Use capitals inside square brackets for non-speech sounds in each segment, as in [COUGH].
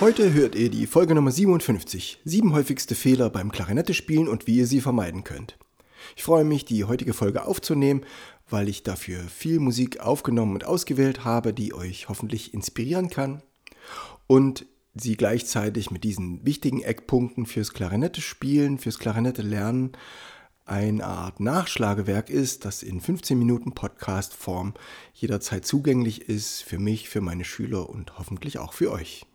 Heute hört ihr die Folge Nummer 57, sieben häufigste Fehler beim Klarinette spielen und wie ihr sie vermeiden könnt. Ich freue mich, die heutige Folge aufzunehmen, weil ich dafür viel Musik aufgenommen und ausgewählt habe, die euch hoffentlich inspirieren kann und sie gleichzeitig mit diesen wichtigen Eckpunkten fürs Klarinette spielen, fürs Klarinette lernen eine Art Nachschlagewerk ist, das in 15 Minuten Podcast-Form jederzeit zugänglich ist für mich, für meine Schüler und hoffentlich auch für euch.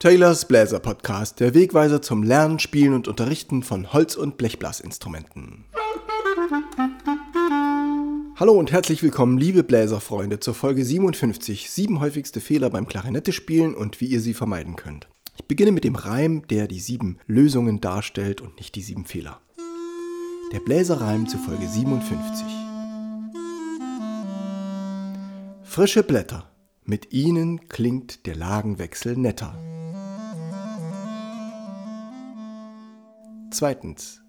Taylors Bläser Podcast, der Wegweiser zum Lernen, Spielen und Unterrichten von Holz- und Blechblasinstrumenten. Hallo und herzlich willkommen, liebe Bläserfreunde, zur Folge 57, sieben häufigste Fehler beim Klarinette spielen und wie ihr sie vermeiden könnt. Ich beginne mit dem Reim, der die sieben Lösungen darstellt und nicht die sieben Fehler. Der Bläserreim zu Folge 57. Frische Blätter, mit ihnen klingt der Lagenwechsel netter. Zweitens.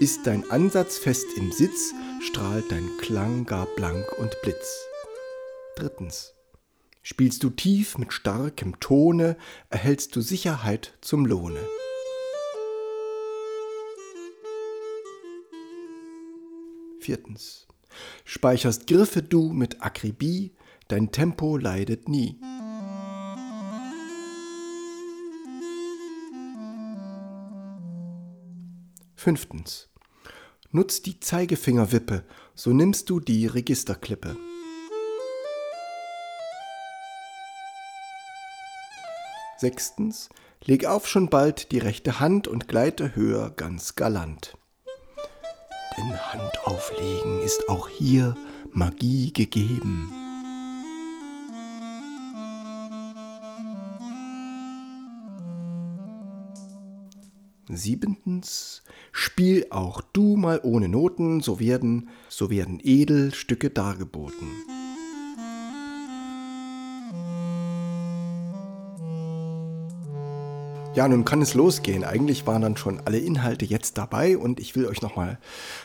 Ist dein Ansatz fest im Sitz, strahlt dein Klang gar blank und blitz. Drittens. Spielst du tief mit starkem Tone, erhältst du Sicherheit zum Lohne. Viertens. Speicherst Griffe du mit Akribie, dein Tempo leidet nie. Fünftens. Nutz die Zeigefingerwippe, so nimmst du die Registerklippe. Sechstens. Leg auf schon bald die rechte Hand und gleite höher ganz galant. Denn Hand auflegen ist auch hier Magie gegeben. Siebentens, spiel auch du mal ohne Noten, so werden, so werden Edelstücke dargeboten. Ja, nun kann es losgehen. Eigentlich waren dann schon alle Inhalte jetzt dabei und ich will euch nochmal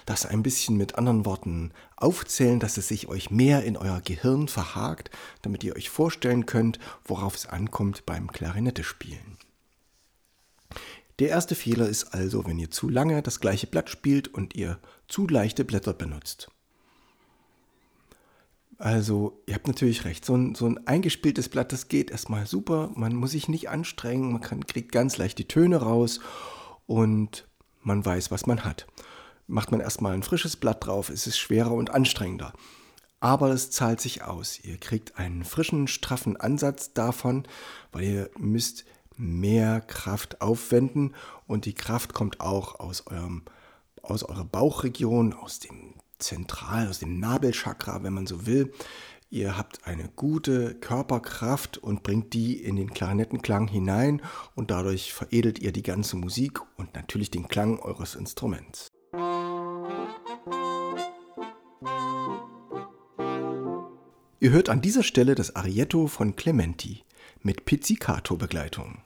das ein bisschen mit anderen Worten aufzählen, dass es sich euch mehr in euer Gehirn verhakt, damit ihr euch vorstellen könnt, worauf es ankommt beim Klarinette spielen. Der erste Fehler ist also, wenn ihr zu lange das gleiche Blatt spielt und ihr zu leichte Blätter benutzt. Also, ihr habt natürlich recht, so ein, so ein eingespieltes Blatt, das geht erstmal super, man muss sich nicht anstrengen, man kann, kriegt ganz leicht die Töne raus und man weiß, was man hat. Macht man erstmal ein frisches Blatt drauf, ist es schwerer und anstrengender. Aber es zahlt sich aus. Ihr kriegt einen frischen, straffen Ansatz davon, weil ihr müsst mehr Kraft aufwenden und die Kraft kommt auch aus eurem aus eurer Bauchregion, aus dem Zentral, aus dem Nabelchakra, wenn man so will. Ihr habt eine gute Körperkraft und bringt die in den Klarinettenklang hinein und dadurch veredelt ihr die ganze Musik und natürlich den Klang eures Instruments. Ihr hört an dieser Stelle das Arietto von Clementi mit Pizzicato-Begleitung.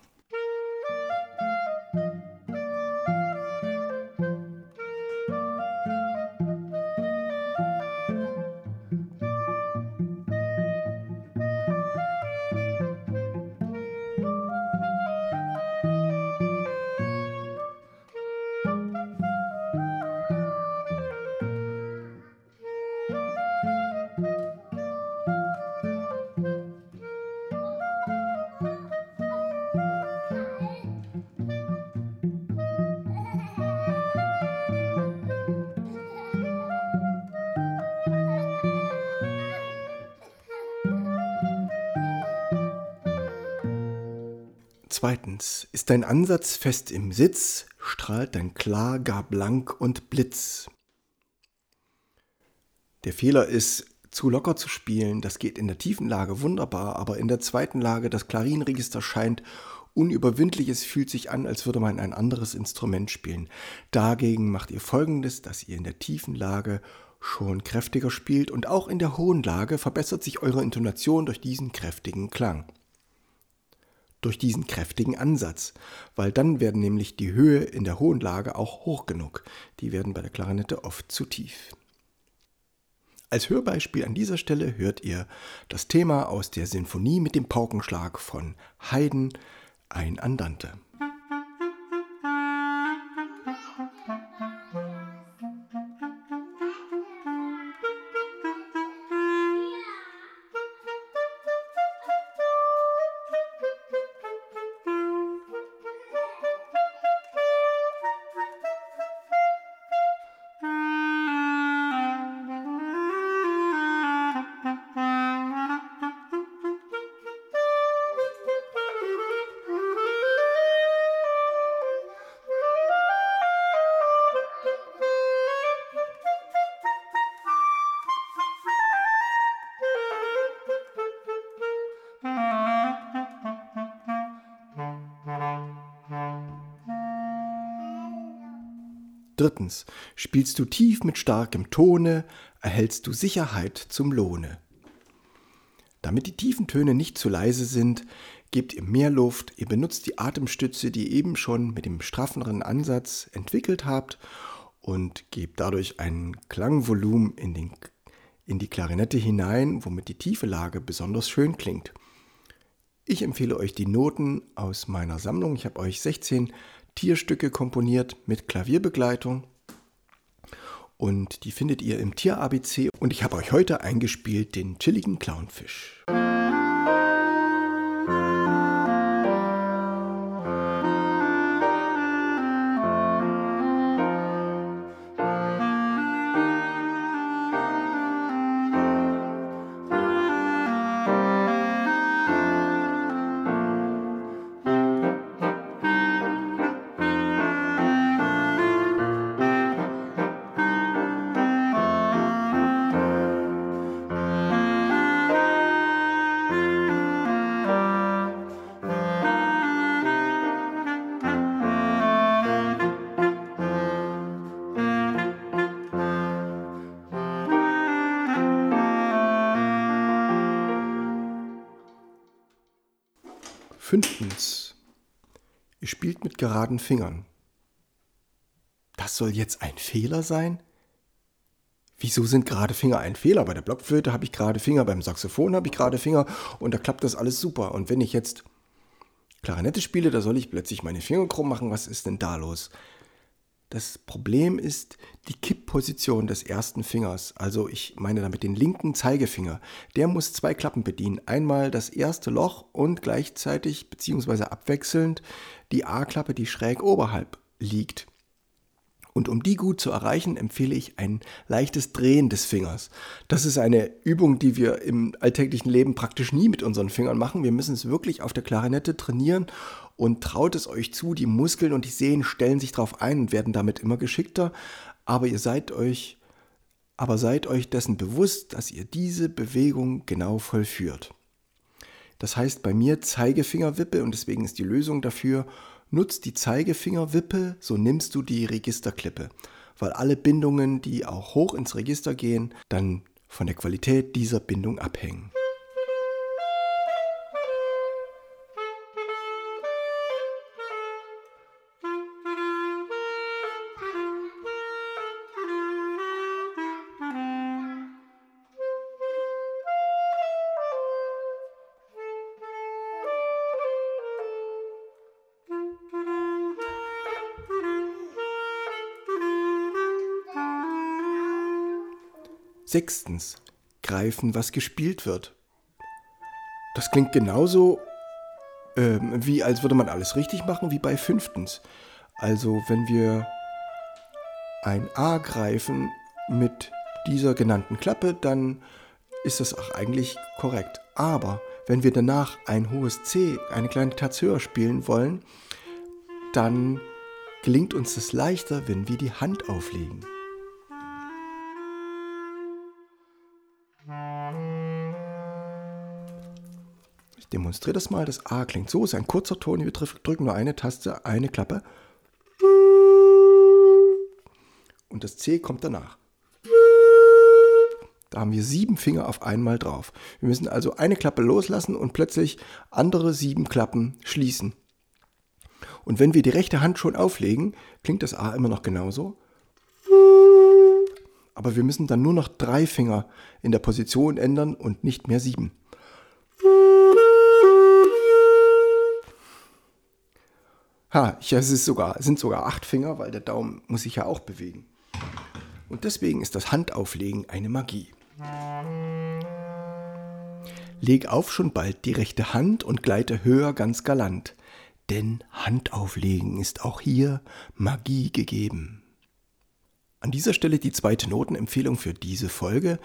Zweitens, ist dein Ansatz fest im Sitz, strahlt dein Klar gar blank und Blitz. Der Fehler ist, zu locker zu spielen. Das geht in der tiefen Lage wunderbar, aber in der zweiten Lage, das Klarinregister scheint unüberwindlich. Es fühlt sich an, als würde man ein anderes Instrument spielen. Dagegen macht ihr folgendes, dass ihr in der tiefen Lage schon kräftiger spielt und auch in der hohen Lage verbessert sich eure Intonation durch diesen kräftigen Klang durch diesen kräftigen Ansatz, weil dann werden nämlich die Höhe in der hohen Lage auch hoch genug. Die werden bei der Klarinette oft zu tief. Als Hörbeispiel an dieser Stelle hört ihr das Thema aus der Sinfonie mit dem Paukenschlag von Haydn, ein Andante. Drittens, spielst du tief mit starkem Tone, erhältst du Sicherheit zum Lohne. Damit die tiefen Töne nicht zu leise sind, gebt ihr mehr Luft, ihr benutzt die Atemstütze, die ihr eben schon mit dem straffeneren Ansatz entwickelt habt und gebt dadurch ein Klangvolumen in, den, in die Klarinette hinein, womit die tiefe Lage besonders schön klingt. Ich empfehle euch die Noten aus meiner Sammlung. Ich habe euch 16 Tierstücke komponiert mit Klavierbegleitung. Und die findet ihr im Tier-ABC. Und ich habe euch heute eingespielt den chilligen Clownfisch. Mit geraden Fingern. Das soll jetzt ein Fehler sein? Wieso sind gerade Finger ein Fehler? Bei der Blockflöte habe ich gerade Finger, beim Saxophon habe ich gerade Finger und da klappt das alles super. Und wenn ich jetzt Klarinette spiele, da soll ich plötzlich meine Finger krumm machen. Was ist denn da los? Das Problem ist die Kippposition des ersten Fingers. Also ich meine damit den linken Zeigefinger. Der muss zwei Klappen bedienen. Einmal das erste Loch und gleichzeitig bzw. abwechselnd die A-Klappe, die schräg oberhalb liegt. Und um die gut zu erreichen, empfehle ich ein leichtes Drehen des Fingers. Das ist eine Übung, die wir im alltäglichen Leben praktisch nie mit unseren Fingern machen. Wir müssen es wirklich auf der Klarinette trainieren und traut es euch zu, die Muskeln und die Sehnen stellen sich darauf ein und werden damit immer geschickter. Aber ihr seid euch, aber seid euch dessen bewusst, dass ihr diese Bewegung genau vollführt. Das heißt bei mir Zeigefingerwippe und deswegen ist die Lösung dafür Nutzt die Zeigefingerwippe, so nimmst du die Registerklippe, weil alle Bindungen, die auch hoch ins Register gehen, dann von der Qualität dieser Bindung abhängen. Sechstens, greifen, was gespielt wird. Das klingt genauso, äh, wie als würde man alles richtig machen, wie bei fünftens. Also wenn wir ein A greifen mit dieser genannten Klappe, dann ist das auch eigentlich korrekt. Aber wenn wir danach ein hohes C, eine kleine Terz höher spielen wollen, dann gelingt uns das leichter, wenn wir die Hand auflegen. Demonstriere das mal. Das A klingt so, ist ein kurzer Ton. Wir drücken nur eine Taste, eine Klappe. Und das C kommt danach. Da haben wir sieben Finger auf einmal drauf. Wir müssen also eine Klappe loslassen und plötzlich andere sieben Klappen schließen. Und wenn wir die rechte Hand schon auflegen, klingt das A immer noch genauso. Aber wir müssen dann nur noch drei Finger in der Position ändern und nicht mehr sieben. Ha, ja, es ist sogar, sind sogar acht Finger, weil der Daumen muss sich ja auch bewegen. Und deswegen ist das Handauflegen eine Magie. Leg auf schon bald die rechte Hand und gleite höher ganz galant, denn Handauflegen ist auch hier Magie gegeben. An dieser Stelle die zweite Notenempfehlung für diese Folge.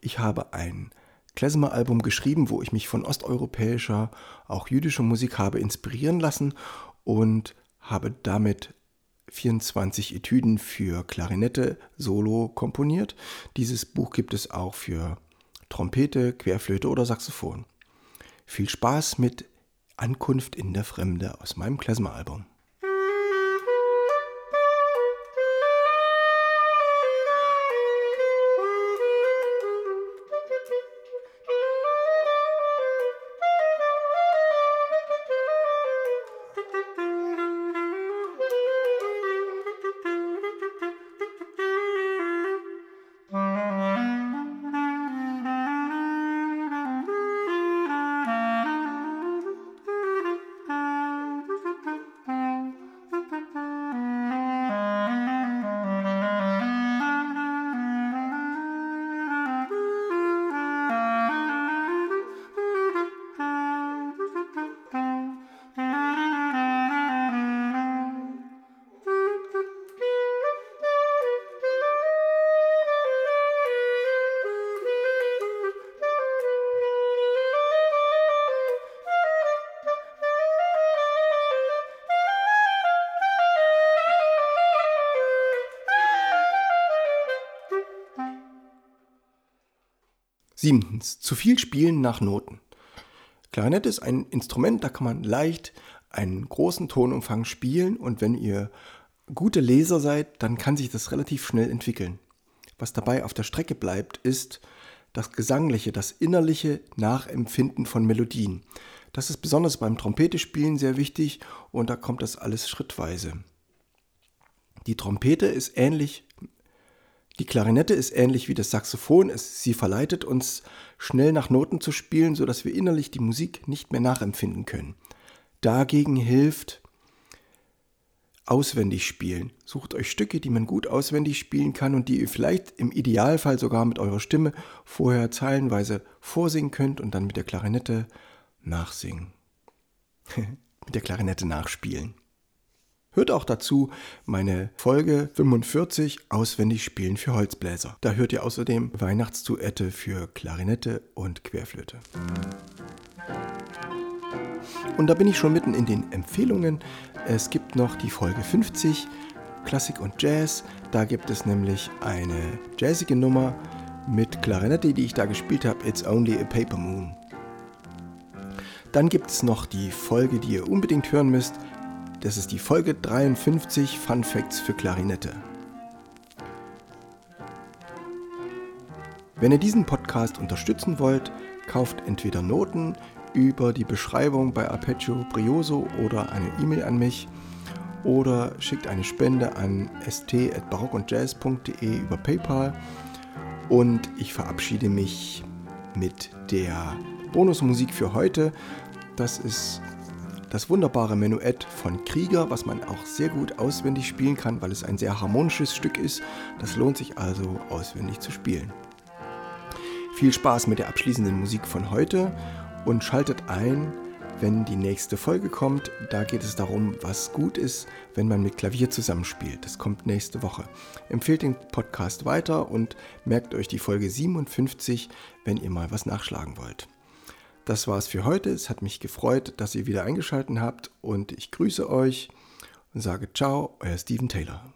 Ich habe ein Klezmer-Album geschrieben, wo ich mich von osteuropäischer, auch jüdischer Musik habe inspirieren lassen und habe damit 24 Etüden für Klarinette solo komponiert. Dieses Buch gibt es auch für Trompete, Querflöte oder Saxophon. Viel Spaß mit Ankunft in der Fremde aus meinem Klezmer-Album. Siebtens, zu viel spielen nach Noten. Klarinette ist ein Instrument, da kann man leicht einen großen Tonumfang spielen und wenn ihr gute Leser seid, dann kann sich das relativ schnell entwickeln. Was dabei auf der Strecke bleibt, ist das gesangliche, das innerliche Nachempfinden von Melodien. Das ist besonders beim Trompetespielen sehr wichtig und da kommt das alles schrittweise. Die Trompete ist ähnlich die Klarinette ist ähnlich wie das Saxophon. Sie verleitet uns, schnell nach Noten zu spielen, sodass wir innerlich die Musik nicht mehr nachempfinden können. Dagegen hilft auswendig spielen. Sucht euch Stücke, die man gut auswendig spielen kann und die ihr vielleicht im Idealfall sogar mit eurer Stimme vorher zeilenweise vorsingen könnt und dann mit der Klarinette nachsingen. [LAUGHS] mit der Klarinette nachspielen. Hört auch dazu meine Folge 45 Auswendig spielen für Holzbläser. Da hört ihr außerdem Weihnachtsduette für Klarinette und Querflöte. Und da bin ich schon mitten in den Empfehlungen. Es gibt noch die Folge 50 Klassik und Jazz. Da gibt es nämlich eine jazzige Nummer mit Klarinette, die ich da gespielt habe. It's Only a Paper Moon. Dann gibt es noch die Folge, die ihr unbedingt hören müsst. Das ist die Folge 53 Fun Facts für Klarinette. Wenn ihr diesen Podcast unterstützen wollt, kauft entweder Noten über die Beschreibung bei Arpeggio Brioso oder eine E-Mail an mich oder schickt eine Spende an st.barockundjazz.de über PayPal und ich verabschiede mich mit der Bonusmusik für heute. Das ist das wunderbare Menuett von Krieger, was man auch sehr gut auswendig spielen kann, weil es ein sehr harmonisches Stück ist. Das lohnt sich also auswendig zu spielen. Viel Spaß mit der abschließenden Musik von heute und schaltet ein, wenn die nächste Folge kommt. Da geht es darum, was gut ist, wenn man mit Klavier zusammenspielt. Das kommt nächste Woche. Empfehlt den Podcast weiter und merkt euch die Folge 57, wenn ihr mal was nachschlagen wollt das war's für heute. Es hat mich gefreut, dass ihr wieder eingeschaltet habt und ich grüße euch und sage ciao, euer Steven Taylor.